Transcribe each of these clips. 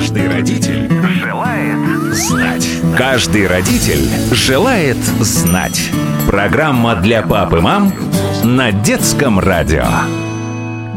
Каждый родитель желает знать. Каждый родитель желает знать. Программа для пап и мам на детском радио.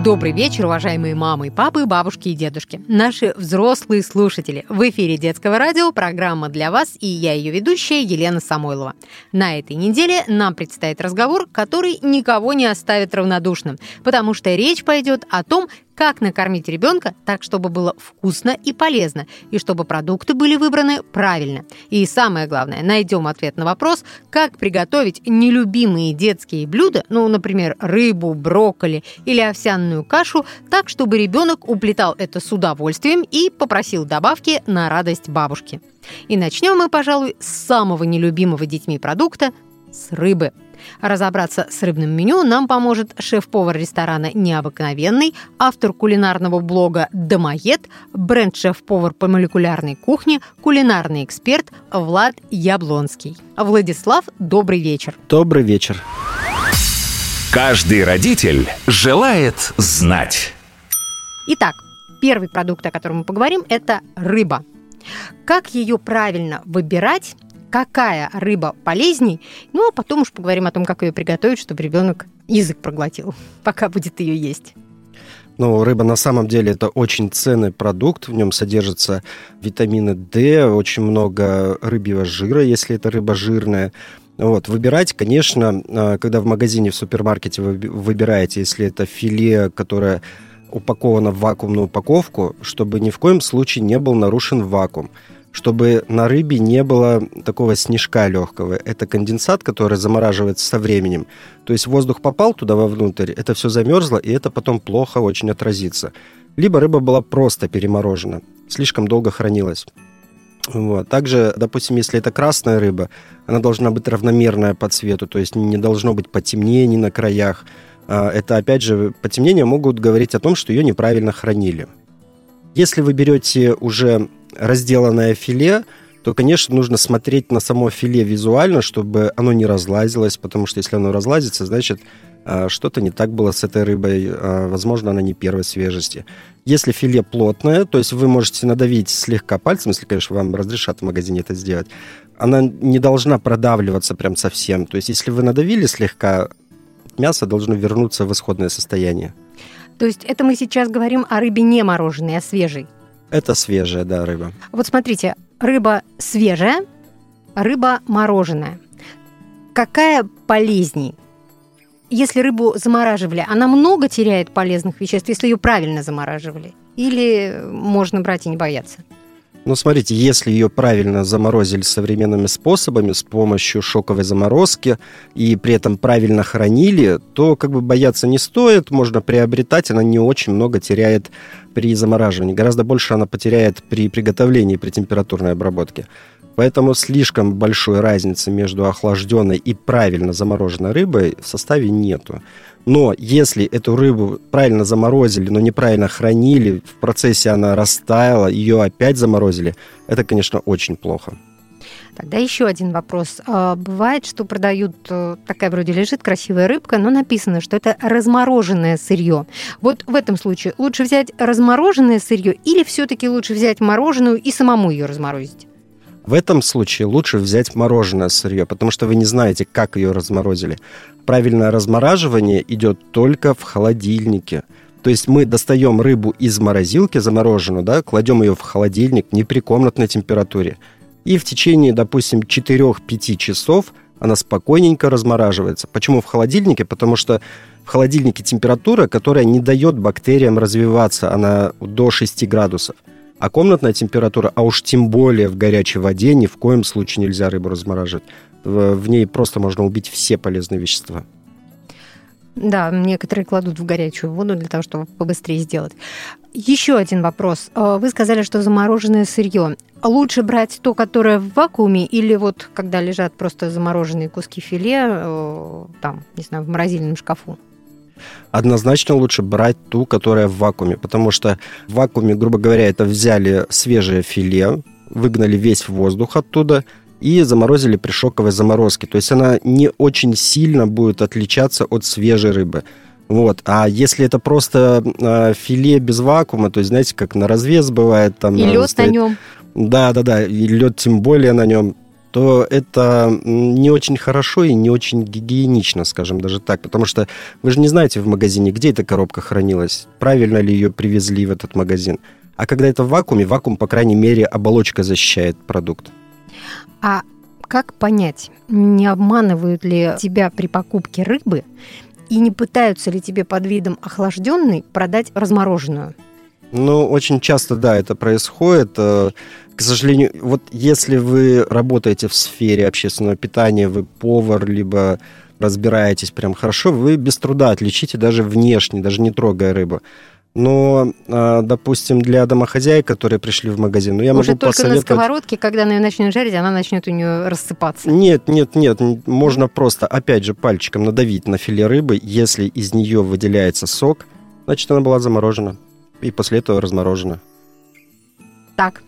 Добрый вечер, уважаемые мамы, папы, бабушки и дедушки. Наши взрослые слушатели. В эфире детского радио программа для вас и я ее ведущая Елена Самойлова. На этой неделе нам предстоит разговор, который никого не оставит равнодушным, потому что речь пойдет о том, как накормить ребенка так, чтобы было вкусно и полезно, и чтобы продукты были выбраны правильно. И самое главное, найдем ответ на вопрос, как приготовить нелюбимые детские блюда, ну, например, рыбу, брокколи или овсяную кашу, так, чтобы ребенок уплетал это с удовольствием и попросил добавки на радость бабушки. И начнем мы, пожалуй, с самого нелюбимого детьми продукта – с рыбы – Разобраться с рыбным меню нам поможет шеф-повар ресторана «Необыкновенный», автор кулинарного блога «Домоед», бренд-шеф-повар по молекулярной кухне, кулинарный эксперт Влад Яблонский. Владислав, добрый вечер. Добрый вечер. Каждый родитель желает знать. Итак, первый продукт, о котором мы поговорим, это рыба. Как ее правильно выбирать какая рыба полезней. Ну, а потом уж поговорим о том, как ее приготовить, чтобы ребенок язык проглотил, пока будет ее есть. Ну, рыба на самом деле это очень ценный продукт. В нем содержатся витамины D, очень много рыбьего жира, если это рыба жирная. Вот, выбирать, конечно, а, когда в магазине, в супермаркете вы выбираете, если это филе, которое упаковано в вакуумную упаковку, чтобы ни в коем случае не был нарушен вакуум чтобы на рыбе не было такого снежка легкого. Это конденсат, который замораживается со временем. То есть воздух попал туда вовнутрь, это все замерзло, и это потом плохо очень отразится. Либо рыба была просто переморожена, слишком долго хранилась. Вот. Также, допустим, если это красная рыба, она должна быть равномерная по цвету, то есть не должно быть потемнений на краях. А, это, опять же, потемнения могут говорить о том, что ее неправильно хранили. Если вы берете уже разделанное филе, то, конечно, нужно смотреть на само филе визуально, чтобы оно не разлазилось, потому что если оно разлазится, значит, а, что-то не так было с этой рыбой, а, возможно, она не первой свежести. Если филе плотное, то есть вы можете надавить слегка пальцем, если, конечно, вам разрешат в магазине это сделать, она не должна продавливаться прям совсем. То есть если вы надавили слегка, мясо должно вернуться в исходное состояние. То есть это мы сейчас говорим о рыбе не мороженой, а свежей? Это свежая, да, рыба. Вот смотрите, рыба свежая, рыба мороженая. Какая полезней? Если рыбу замораживали, она много теряет полезных веществ, если ее правильно замораживали? Или можно брать и не бояться? Ну, смотрите, если ее правильно заморозили современными способами, с помощью шоковой заморозки, и при этом правильно хранили, то как бы бояться не стоит, можно приобретать, она не очень много теряет при замораживании. Гораздо больше она потеряет при приготовлении, при температурной обработке. Поэтому слишком большой разницы между охлажденной и правильно замороженной рыбой в составе нету. Но если эту рыбу правильно заморозили, но неправильно хранили, в процессе она растаяла, ее опять заморозили, это, конечно, очень плохо. Тогда еще один вопрос. А, бывает, что продают, э, такая вроде лежит красивая рыбка, но написано, что это размороженное сырье. Вот в этом случае лучше взять размороженное сырье или все-таки лучше взять мороженую и самому ее разморозить? В этом случае лучше взять мороженое сырье, потому что вы не знаете, как ее разморозили. Правильное размораживание идет только в холодильнике. То есть мы достаем рыбу из морозилки замороженную, да, кладем ее в холодильник не при комнатной температуре. И в течение, допустим, 4-5 часов она спокойненько размораживается. Почему в холодильнике? Потому что в холодильнике температура, которая не дает бактериям развиваться, она до 6 градусов. А комнатная температура, а уж тем более в горячей воде, ни в коем случае нельзя рыбу размораживать. В, ней просто можно убить все полезные вещества. Да, некоторые кладут в горячую воду для того, чтобы побыстрее сделать. Еще один вопрос. Э, вы сказали, что замороженное сырье. Лучше брать то, которое в вакууме, или вот когда лежат просто замороженные куски филе, э, там, не знаю, в морозильном шкафу? Однозначно лучше брать ту, которая в вакууме, потому что в вакууме, грубо говоря, это взяли свежее филе, выгнали весь воздух оттуда и заморозили при шоковой заморозке. То есть она не очень сильно будет отличаться от свежей рыбы. Вот. А если это просто э, филе без вакуума, то есть, знаете, как на развес бывает там... И лед стоит... на нем. Да, да, да, и лед тем более на нем то это не очень хорошо и не очень гигиенично, скажем даже так, потому что вы же не знаете в магазине, где эта коробка хранилась, правильно ли ее привезли в этот магазин. А когда это в вакууме, вакуум, по крайней мере, оболочка защищает продукт. А как понять, не обманывают ли тебя при покупке рыбы и не пытаются ли тебе под видом охлажденной продать размороженную? Ну, очень часто, да, это происходит. К сожалению, вот если вы работаете в сфере общественного питания, вы повар, либо разбираетесь прям хорошо, вы без труда отличите даже внешне, даже не трогая рыбу. Но, а, допустим, для домохозяек, которые пришли в магазин, ну, я Уже могу только посоветовать... на сковородке, когда она ее начнет жарить, она начнет у нее рассыпаться. Нет, нет, нет, можно просто, опять же, пальчиком надавить на филе рыбы. Если из нее выделяется сок, значит, она была заморожена. И после этого разморожена. Так,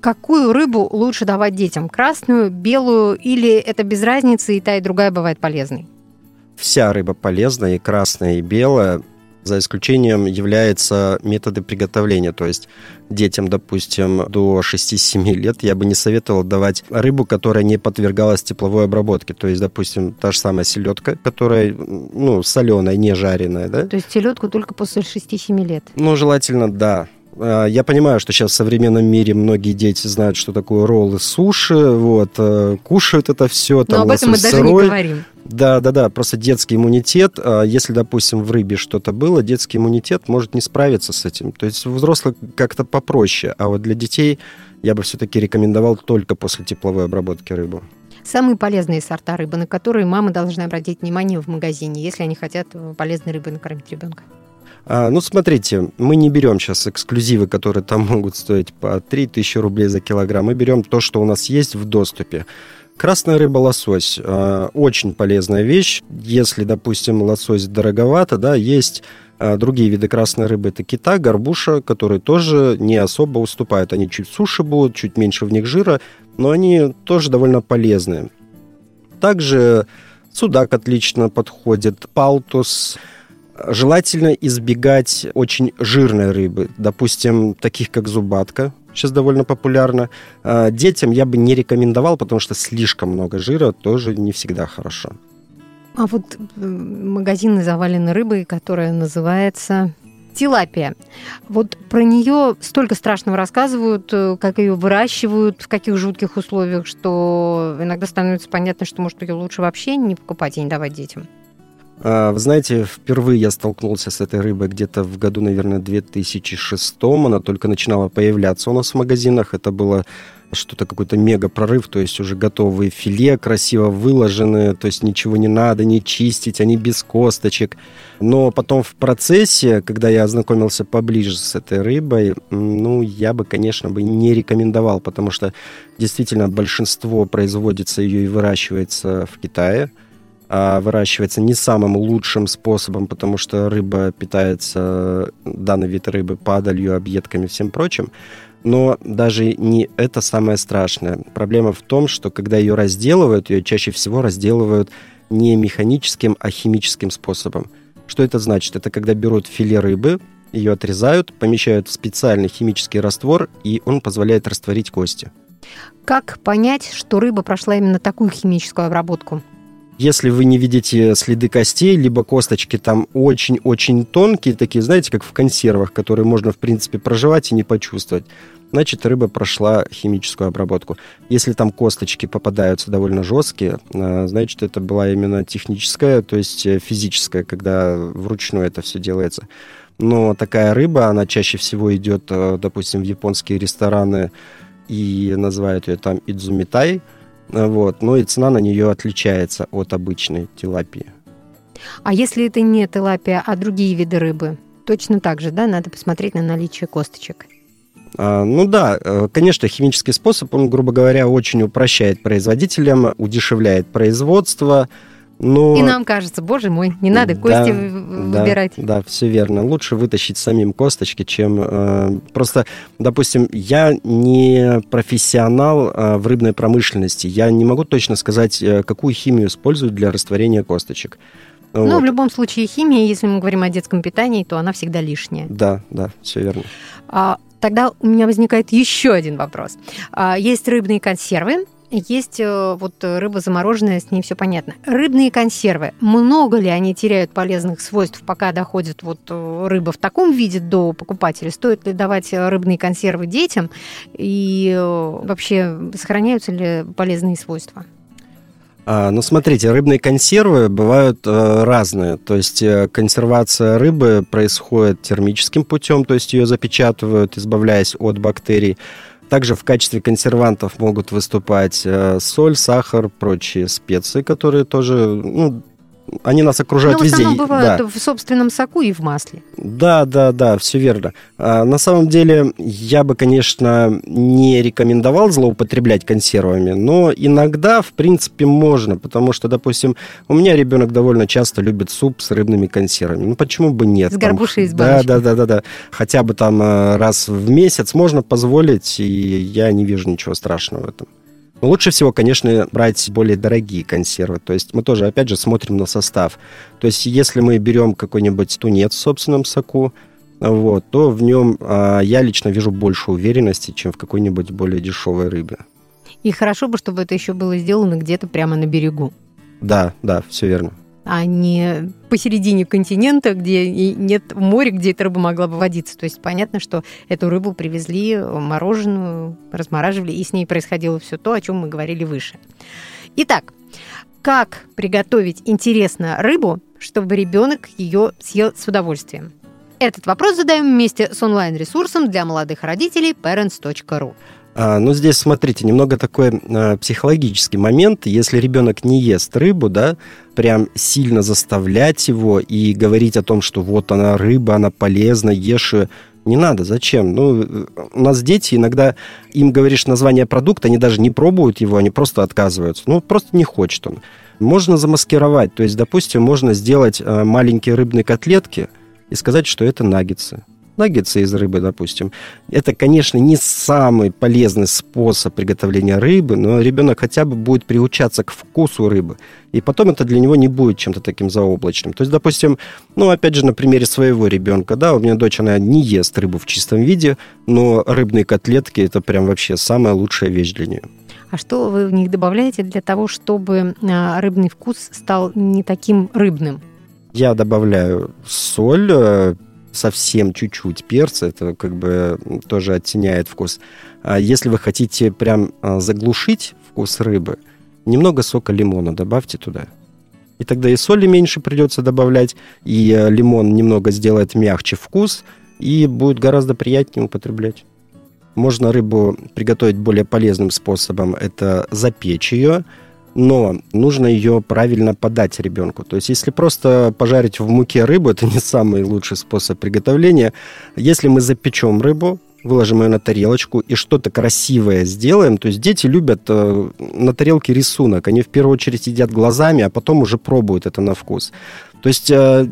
какую рыбу лучше давать детям? Красную, белую или это без разницы, и та, и другая бывает полезной? Вся рыба полезная, и красная, и белая, за исключением являются методы приготовления. То есть детям, допустим, до 6-7 лет я бы не советовал давать рыбу, которая не подвергалась тепловой обработке. То есть, допустим, та же самая селедка, которая, ну, соленая, не жареная, да? То есть селедку только после 6-7 лет? Ну, желательно, да. А, я понимаю, что сейчас в современном мире многие дети знают, что такое роллы, суши, вот, э, кушают это все. Там, Но об этом мы даже не говорим. Да, да, да, просто детский иммунитет. А, если, допустим, в рыбе что-то было, детский иммунитет может не справиться с этим. То есть взрослых как-то попроще, а вот для детей я бы все-таки рекомендовал только после тепловой обработки рыбу. Самые полезные сорта рыбы, на которые мамы должны обратить внимание в магазине, если они хотят полезной рыбой накормить ребенка. А, ну, смотрите, мы не берем сейчас эксклюзивы, которые там могут стоить по 3000 рублей за килограмм. Мы берем то, что у нас есть в доступе. Красная рыба лосось а, очень полезная вещь. Если, допустим, лосось дороговато, да, есть а, другие виды красной рыбы. Это кита, горбуша, которые тоже не особо уступают. Они чуть суше будут, чуть меньше в них жира, но они тоже довольно полезные. Также судак отлично подходит, палтус, Желательно избегать очень жирной рыбы, допустим, таких как зубатка, сейчас довольно популярна. А, детям я бы не рекомендовал, потому что слишком много жира тоже не всегда хорошо. А вот э, магазины завалены рыбой, которая называется тилапия. Вот про нее столько страшного рассказывают, э, как ее выращивают, в каких жутких условиях, что иногда становится понятно, что, может, ее лучше вообще не покупать и не давать детям. А, вы знаете, впервые я столкнулся с этой рыбой где-то в году, наверное, 2006. Она только начинала появляться у нас в магазинах. Это было что-то какой-то мега прорыв, то есть уже готовые филе, красиво выложенные, то есть ничего не надо, не чистить, они без косточек. Но потом в процессе, когда я ознакомился поближе с этой рыбой, ну, я бы, конечно, бы не рекомендовал, потому что действительно большинство производится ее и выращивается в Китае – выращивается не самым лучшим способом, потому что рыба питается, данный вид рыбы, падалью, объедками, всем прочим. Но даже не это самое страшное. Проблема в том, что когда ее разделывают, ее чаще всего разделывают не механическим, а химическим способом. Что это значит? Это когда берут филе рыбы, ее отрезают, помещают в специальный химический раствор, и он позволяет растворить кости. Как понять, что рыба прошла именно такую химическую обработку? Если вы не видите следы костей, либо косточки там очень-очень тонкие, такие, знаете, как в консервах, которые можно, в принципе, проживать и не почувствовать, значит, рыба прошла химическую обработку. Если там косточки попадаются довольно жесткие, а, значит, это была именно техническая, то есть э, физическая, когда вручную это все делается. Но такая рыба, она чаще всего идет, э, допустим, в японские рестораны и называют ее там идзумитай – вот. Но и цена на нее отличается от обычной тилапии. А если это не тилапия, а другие виды рыбы? Точно так же, да? Надо посмотреть на наличие косточек. А, ну да, э, конечно, химический способ, он, грубо говоря, очень упрощает производителям, удешевляет производство, но... И нам кажется, боже мой, не надо кости да, выбирать. Да, да, все верно. Лучше вытащить самим косточки, чем... Э, просто, допустим, я не профессионал э, в рыбной промышленности. Я не могу точно сказать, э, какую химию используют для растворения косточек. Ну, вот. в любом случае, химия, если мы говорим о детском питании, то она всегда лишняя. Да, да, все верно. А, тогда у меня возникает еще один вопрос. А, есть рыбные консервы, есть э, вот рыба замороженная, с ней все понятно. Рыбные консервы, много ли они теряют полезных свойств, пока доходит вот э, рыба в таком виде до покупателя? Стоит ли давать рыбные консервы детям? И э, вообще сохраняются ли полезные свойства? А, ну, смотрите, рыбные консервы бывают э, разные. То есть э, консервация рыбы происходит термическим путем, то есть ее запечатывают, избавляясь от бактерий. Также в качестве консервантов могут выступать э, соль, сахар, прочие специи, которые тоже ну, они нас окружают Но везде. в бывают да. в собственном соку и в масле. Да, да, да, все верно. А, на самом деле, я бы, конечно, не рекомендовал злоупотреблять консервами, но иногда, в принципе, можно, потому что, допустим, у меня ребенок довольно часто любит суп с рыбными консервами. Ну, почему бы нет? С горбушей из да, да, да, да, да. Хотя бы там э, раз в месяц можно позволить, и я не вижу ничего страшного в этом. Но лучше всего, конечно, брать более дорогие консервы. То есть мы тоже, опять же, смотрим на состав. То есть если мы берем какой-нибудь тунец в собственном соку, вот, то в нем а, я лично вижу больше уверенности, чем в какой-нибудь более дешевой рыбе. И хорошо бы, чтобы это еще было сделано где-то прямо на берегу. Да, да, все верно а не посередине континента, где нет моря, где эта рыба могла бы водиться. То есть понятно, что эту рыбу привезли мороженую, размораживали, и с ней происходило все то, о чем мы говорили выше. Итак, как приготовить интересно рыбу, чтобы ребенок ее съел с удовольствием? Этот вопрос задаем вместе с онлайн-ресурсом для молодых родителей parents.ru. А, ну, здесь, смотрите, немного такой а, психологический момент. Если ребенок не ест рыбу, да, прям сильно заставлять его и говорить о том, что вот она рыба, она полезна, ешь ее. Не надо, зачем? Ну, у нас дети, иногда им говоришь название продукта, они даже не пробуют его, они просто отказываются. Ну, просто не хочет он. Можно замаскировать, то есть, допустим, можно сделать а, маленькие рыбные котлетки и сказать, что это наггетсы наггетсы из рыбы, допустим. Это, конечно, не самый полезный способ приготовления рыбы, но ребенок хотя бы будет приучаться к вкусу рыбы. И потом это для него не будет чем-то таким заоблачным. То есть, допустим, ну, опять же, на примере своего ребенка, да, у меня дочь, она не ест рыбу в чистом виде, но рыбные котлетки – это прям вообще самая лучшая вещь для нее. А что вы в них добавляете для того, чтобы а, рыбный вкус стал не таким рыбным? Я добавляю соль, э, совсем чуть-чуть перца, это как бы тоже оттеняет вкус. А если вы хотите прям а, заглушить вкус рыбы, немного сока лимона добавьте туда. И тогда и соли меньше придется добавлять, и э, лимон немного сделает мягче вкус, и будет гораздо приятнее употреблять. Можно рыбу приготовить более полезным способом. Это запечь ее, но нужно ее правильно подать ребенку. То есть, если просто пожарить в муке рыбу, это не самый лучший способ приготовления. Если мы запечем рыбу, выложим ее на тарелочку и что-то красивое сделаем. То есть дети любят э, на тарелке рисунок. Они в первую очередь едят глазами, а потом уже пробуют это на вкус. То есть э,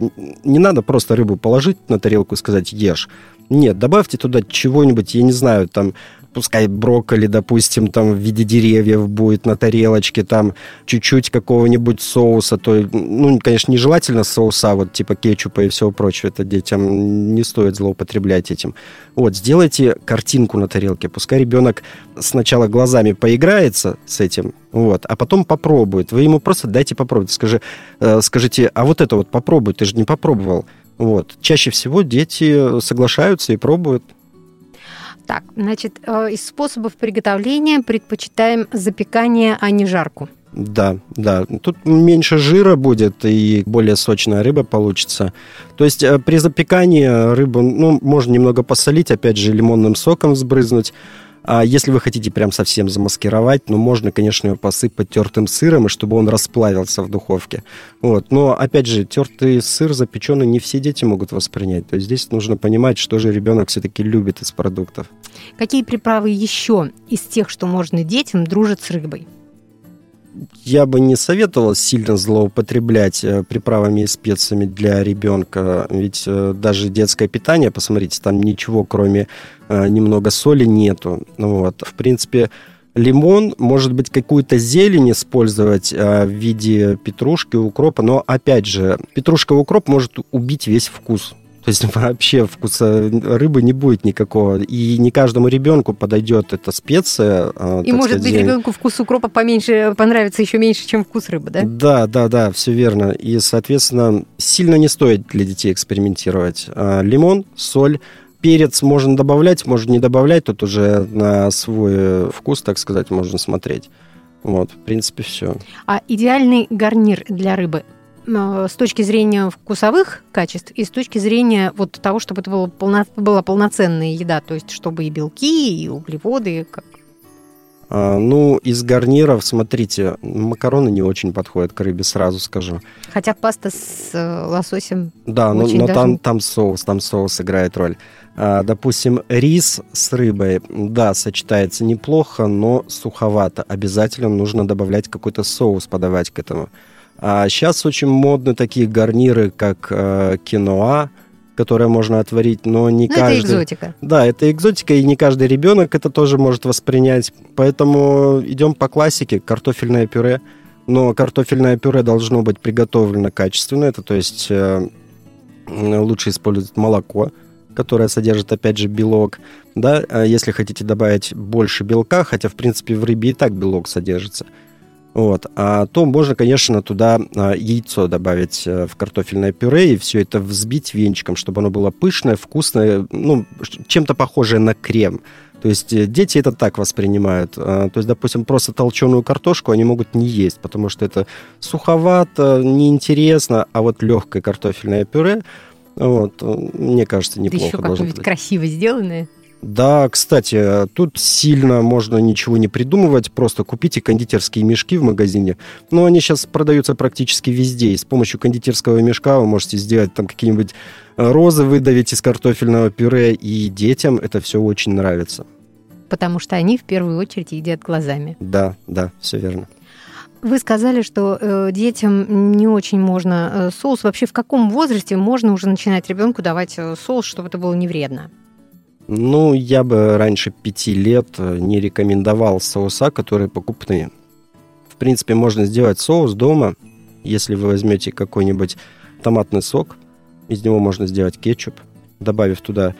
не надо просто рыбу положить на тарелку и сказать «ешь». Нет, добавьте туда чего-нибудь, я не знаю, там пускай брокколи, допустим, там в виде деревьев будет на тарелочке, там чуть-чуть какого-нибудь соуса, то, ну, конечно, нежелательно соуса, вот типа кетчупа и всего прочего, это детям не стоит злоупотреблять этим. Вот, сделайте картинку на тарелке, пускай ребенок сначала глазами поиграется с этим, вот, а потом попробует. Вы ему просто дайте попробовать, скажи, э, скажите, а вот это вот попробуй, ты же не попробовал. Вот. Чаще всего дети соглашаются и пробуют. Так, значит, э, из способов приготовления предпочитаем запекание, а не жарку. Да, да. Тут меньше жира будет и более сочная рыба получится. То есть э, при запекании рыбу, ну, можно немного посолить, опять же, лимонным соком сбрызнуть. А если вы хотите прям совсем замаскировать, ну, можно, конечно, ее посыпать тертым сыром, и чтобы он расплавился в духовке. Вот. Но, опять же, тертый сыр запеченный не все дети могут воспринять. То есть здесь нужно понимать, что же ребенок все-таки любит из продуктов. Какие приправы еще из тех, что можно детям, дружат с рыбой? Я бы не советовал сильно злоупотреблять э, приправами и специями для ребенка, ведь э, даже детское питание, посмотрите, там ничего кроме э, немного соли нету. Ну вот. В принципе, Лимон, может быть, какую-то зелень использовать в виде петрушки, укропа, но, опять же, петрушка и укроп может убить весь вкус. То есть вообще вкуса рыбы не будет никакого. И не каждому ребенку подойдет эта специя. А, и может сказать, быть ребенку вкус укропа поменьше понравится еще меньше, чем вкус рыбы, да? Да, да, да, все верно. И, соответственно, сильно не стоит для детей экспериментировать. А, лимон, соль, перец можно добавлять, можно не добавлять, тут уже на свой вкус, так сказать, можно смотреть. Вот, в принципе, все. А идеальный гарнир для рыбы э, с точки зрения вкусовых качеств и с точки зрения вот того, чтобы это было полно, была полноценная еда, то есть чтобы и белки, и углеводы, как а, ну, из гарниров, смотрите, макароны не очень подходят к рыбе, сразу скажу. Хотя паста с э, лососем. Да, но, но даже... там, там соус, там соус играет роль. А, допустим, рис с рыбой, да, сочетается неплохо, но суховато. Обязательно нужно добавлять какой-то соус, подавать к этому. А сейчас очень модны такие гарниры, как э, киноа, которое можно отварить, но не но каждый... это экзотика. Да, это экзотика, и не каждый ребенок это тоже может воспринять. Поэтому идем по классике, картофельное пюре. Но картофельное пюре должно быть приготовлено качественно, это то есть э, лучше использовать молоко, которое содержит, опять же, белок. Да, а если хотите добавить больше белка, хотя, в принципе, в рыбе и так белок содержится – вот. А то можно, конечно, туда а, яйцо добавить э, в картофельное пюре и все это взбить венчиком, чтобы оно было пышное, вкусное, ну, чем-то похожее на крем. То есть э, дети это так воспринимают. А, то есть, допустим, просто толченую картошку они могут не есть, потому что это суховато, неинтересно, а вот легкое картофельное пюре, вот, мне кажется, неплохо. Да еще как-нибудь красиво сделанное. Да, кстати, тут сильно можно ничего не придумывать, просто купите кондитерские мешки в магазине. Но они сейчас продаются практически везде, и с помощью кондитерского мешка вы можете сделать там какие-нибудь э, розы выдавить из картофельного пюре, и детям это все очень нравится. Потому что они в первую очередь едят глазами. Да, да, все верно. Вы сказали, что э, детям не очень можно э, соус. Вообще, в каком возрасте можно уже начинать ребенку давать э, соус, чтобы это было не вредно? Ну, я бы раньше пяти лет э, не рекомендовал соуса, которые покупные. В принципе, можно сделать соус дома, если вы возьмете какой-нибудь томатный сок, из него можно сделать кетчуп, добавив туда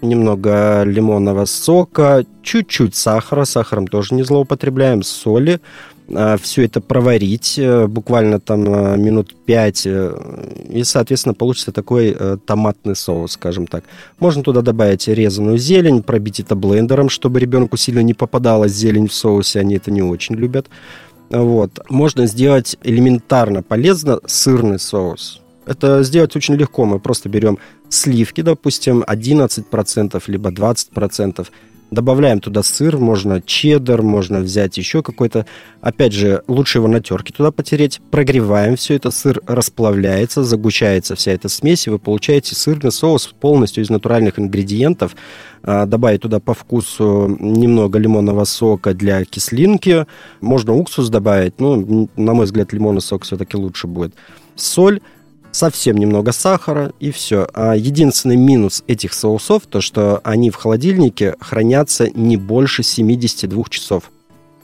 немного лимонного сока, чуть-чуть сахара, сахаром тоже не злоупотребляем, соли, все это проварить э, буквально там э, минут 5, э, и, соответственно, получится такой томатный соус, скажем так. Можно туда добавить резаную зелень, пробить это блендером, чтобы ребенку сильно не попадалась зелень в соусе, они это не очень любят. Вот. Можно сделать элементарно полезно сырный соус. Это сделать очень легко. Мы просто берем сливки, допустим, 11%, либо 20%, Добавляем туда сыр, можно чеддер, можно взять еще какой-то. Опять же, лучше его на терке туда потереть. Прогреваем все это, сыр расплавляется, загущается вся эта смесь, и вы получаете сырный соус полностью из натуральных ингредиентов. А, добавить туда по вкусу немного лимонного сока для кислинки. Можно уксус добавить, ну, на мой взгляд, лимонный сок все-таки лучше будет. Соль совсем немного сахара и все. А единственный минус этих соусов, то что они в холодильнике хранятся не больше 72 часов.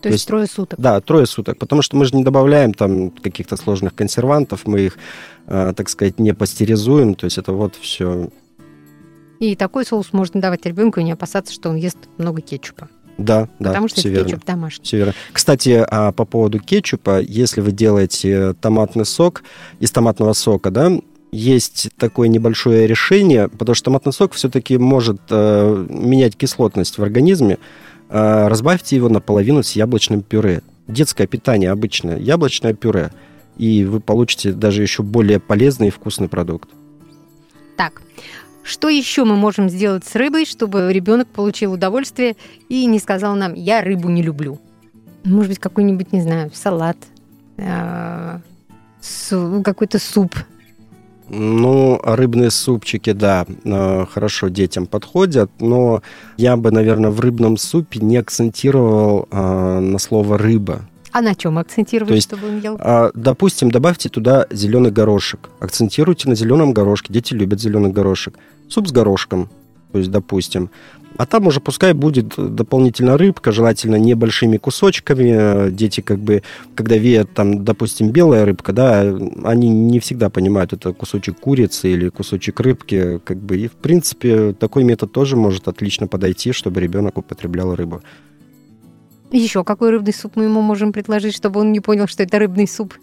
То, то есть, трое суток? Да, трое суток, потому что мы же не добавляем там каких-то сложных консервантов, мы их, э, так сказать, не пастеризуем, то есть это вот все. И такой соус можно давать ребенку и не опасаться, что он ест много кетчупа. Да, да. Потому что это верно. кетчуп домашний. Все верно. Кстати, а по поводу кетчупа, если вы делаете томатный сок из томатного сока, да, есть такое небольшое решение, потому что томатный сок все-таки может э, менять кислотность в организме. Э, разбавьте его наполовину с яблочным пюре. Детское питание обычное, яблочное пюре. И вы получите даже еще более полезный и вкусный продукт. Так, что еще мы можем сделать с рыбой, чтобы ребенок получил удовольствие и не сказал нам, я рыбу не люблю? Может быть, какой-нибудь, не знаю, салат, э, какой-то суп. Ну, рыбные супчики, да, э, хорошо детям подходят, но я бы, наверное, в рыбном супе не акцентировал э, на слово рыба. А на чем акцентировать, То есть, чтобы он ел? А, допустим, добавьте туда зеленый горошек. Акцентируйте на зеленом горошке. Дети любят зеленый горошек. Суп с горошком. то есть, допустим. А там уже пускай будет дополнительно рыбка, желательно небольшими кусочками. Дети как бы, когда видят там, допустим, белая рыбка, да, они не всегда понимают, это кусочек курицы или кусочек рыбки, как бы. И, в принципе, такой метод тоже может отлично подойти, чтобы ребенок употреблял рыбу. Еще какой рыбный суп мы ему можем предложить, чтобы он не понял, что это рыбный суп?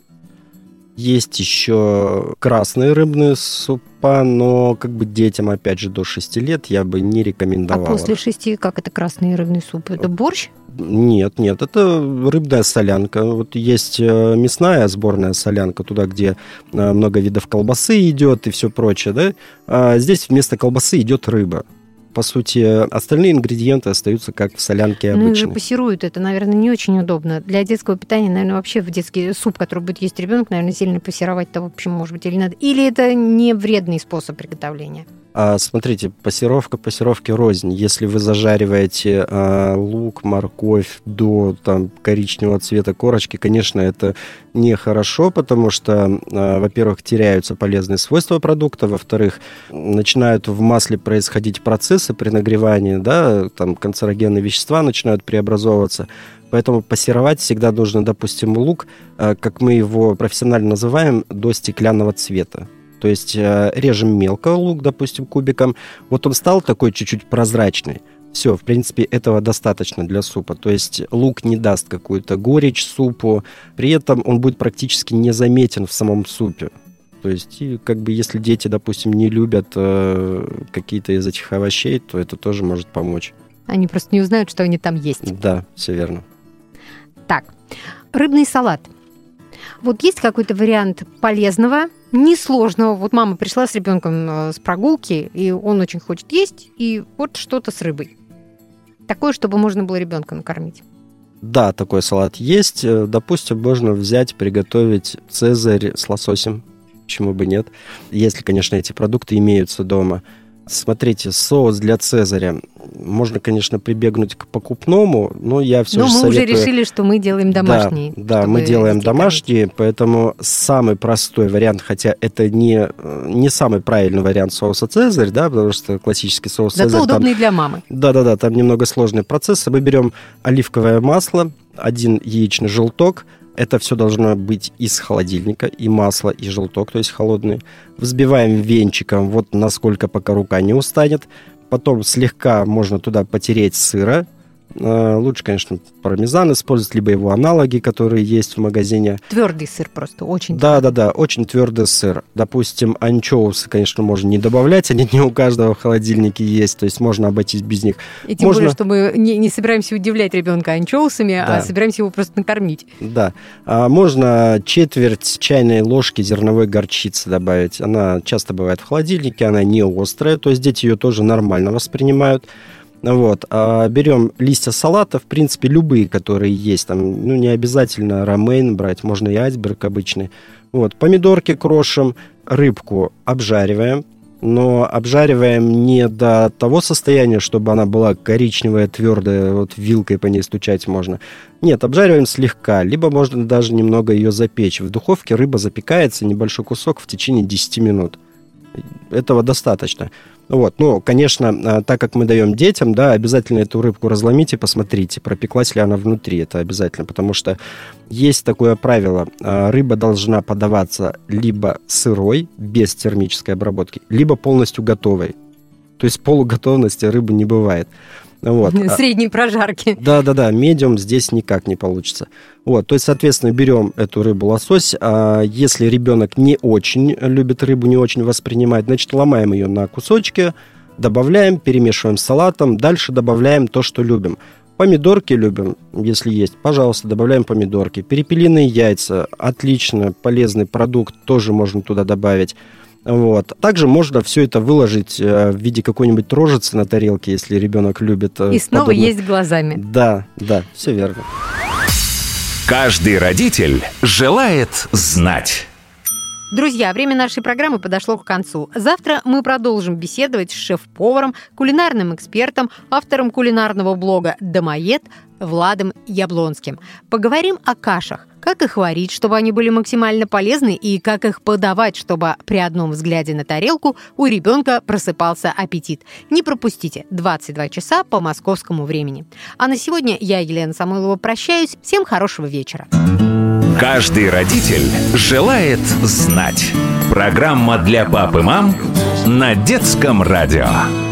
Есть еще красные рыбные супа, но как бы детям, опять же, до 6 лет я бы не рекомендовал. А после 6 как это красный рыбный суп? Это борщ? Нет, нет, это рыбная солянка. Вот есть э, мясная сборная солянка, туда, где э, много видов колбасы идет и все прочее, да? А здесь вместо колбасы идет рыба по сути, остальные ингредиенты остаются как в солянке обычной. Ну, же пассируют, это, наверное, не очень удобно. Для детского питания, наверное, вообще в детский суп, который будет есть ребенок, наверное, сильно пассеровать-то, в общем, может быть, или надо. Или это не вредный способ приготовления? А, смотрите, пассировка пассировки рознь. Если вы зажариваете а, лук, морковь до там, коричневого цвета корочки, конечно, это нехорошо, потому что, а, во-первых, теряются полезные свойства продукта, во-вторых, начинают в масле происходить процессы при нагревании, да, там канцерогенные вещества начинают преобразовываться. Поэтому пассировать всегда нужно, допустим, лук, а, как мы его профессионально называем, до стеклянного цвета. То есть э, режем мелко лук, допустим, кубиком. Вот он стал такой чуть-чуть прозрачный. Все, в принципе, этого достаточно для супа. То есть лук не даст какую-то горечь супу, при этом он будет практически незаметен в самом супе. То есть, и как бы, если дети, допустим, не любят э, какие-то из этих овощей, то это тоже может помочь. Они просто не узнают, что они там есть. Да, все верно. Так, рыбный салат. Вот есть какой-то вариант полезного, несложного. Вот мама пришла с ребенком э, с прогулки, и он очень хочет есть, и вот что-то с рыбой. Такое, чтобы можно было ребенка накормить. Да, такой салат есть. Э, допустим, можно взять, приготовить цезарь с лососем. Почему бы нет? Если, конечно, эти продукты имеются дома. Смотрите, соус для Цезаря. Можно, конечно, прибегнуть к покупному, но я все но же мы советую... уже решили, что мы делаем домашний. Да, да мы делаем домашние, кормить. поэтому самый простой вариант, хотя это не, не самый правильный вариант соуса Цезарь, да, потому что классический соус Зато Цезарь... Зато удобный там, для мамы. Да-да-да, там немного сложный процесс. Мы берем оливковое масло, один яичный желток – это все должно быть из холодильника, и масло, и желток, то есть холодный. Взбиваем венчиком, вот насколько пока рука не устанет. Потом слегка можно туда потереть сыра, лучше, конечно, пармезан использовать, либо его аналоги, которые есть в магазине. Твердый сыр просто, очень Да, да, да, очень твердый сыр. Допустим, анчоусы, конечно, можно не добавлять, они не у каждого в холодильнике есть, то есть можно обойтись без них. И тем можно... более, что мы не, не собираемся удивлять ребенка анчоусами, а да. а собираемся его просто накормить. Да. А можно четверть чайной ложки зерновой горчицы добавить. Она часто бывает в холодильнике, она не острая, то есть дети ее тоже нормально воспринимают. Вот. А берем листья салата, в принципе, любые, которые есть. Там, ну, не обязательно ромейн брать, можно и айсберг обычный. Вот. Помидорки крошим, рыбку обжариваем, но обжариваем не до того состояния, чтобы она была коричневая, твердая, вот вилкой по ней стучать можно. Нет, обжариваем слегка, либо можно даже немного ее запечь. В духовке рыба запекается, небольшой кусок в течение 10 минут. Этого достаточно. Вот, ну, конечно, а, так как мы даем детям, да, обязательно эту рыбку разломите, посмотрите, пропеклась ли она внутри, это обязательно, потому что есть такое правило, а, рыба должна подаваться либо сырой, без термической обработки, либо полностью готовой. То есть полуготовности рыбы не бывает. Вот. Средней прожарки. Да-да-да, медиум здесь никак не получится. Вот, то есть, соответственно, берем эту рыбу лосось. А если ребенок не очень любит рыбу, не очень воспринимает, значит, ломаем ее на кусочки, добавляем, перемешиваем с салатом, дальше добавляем то, что любим. Помидорки любим, если есть, пожалуйста, добавляем помидорки. Перепелиные яйца, отлично, полезный продукт, тоже можно туда добавить. Вот. Также можно все это выложить э, в виде какой-нибудь рожицы на тарелке, если ребенок любит. Э, И снова подобное. есть глазами. Да, да, все верно. Каждый родитель желает знать. Друзья, время нашей программы подошло к концу. Завтра мы продолжим беседовать с шеф-поваром, кулинарным экспертом, автором кулинарного блога «Домоед» Владом Яблонским. Поговорим о кашах, как их варить, чтобы они были максимально полезны, и как их подавать, чтобы при одном взгляде на тарелку у ребенка просыпался аппетит. Не пропустите 22 часа по московскому времени. А на сегодня я, Елена Самойлова, прощаюсь. Всем хорошего вечера. Каждый родитель желает знать. Программа для пап и мам на детском радио.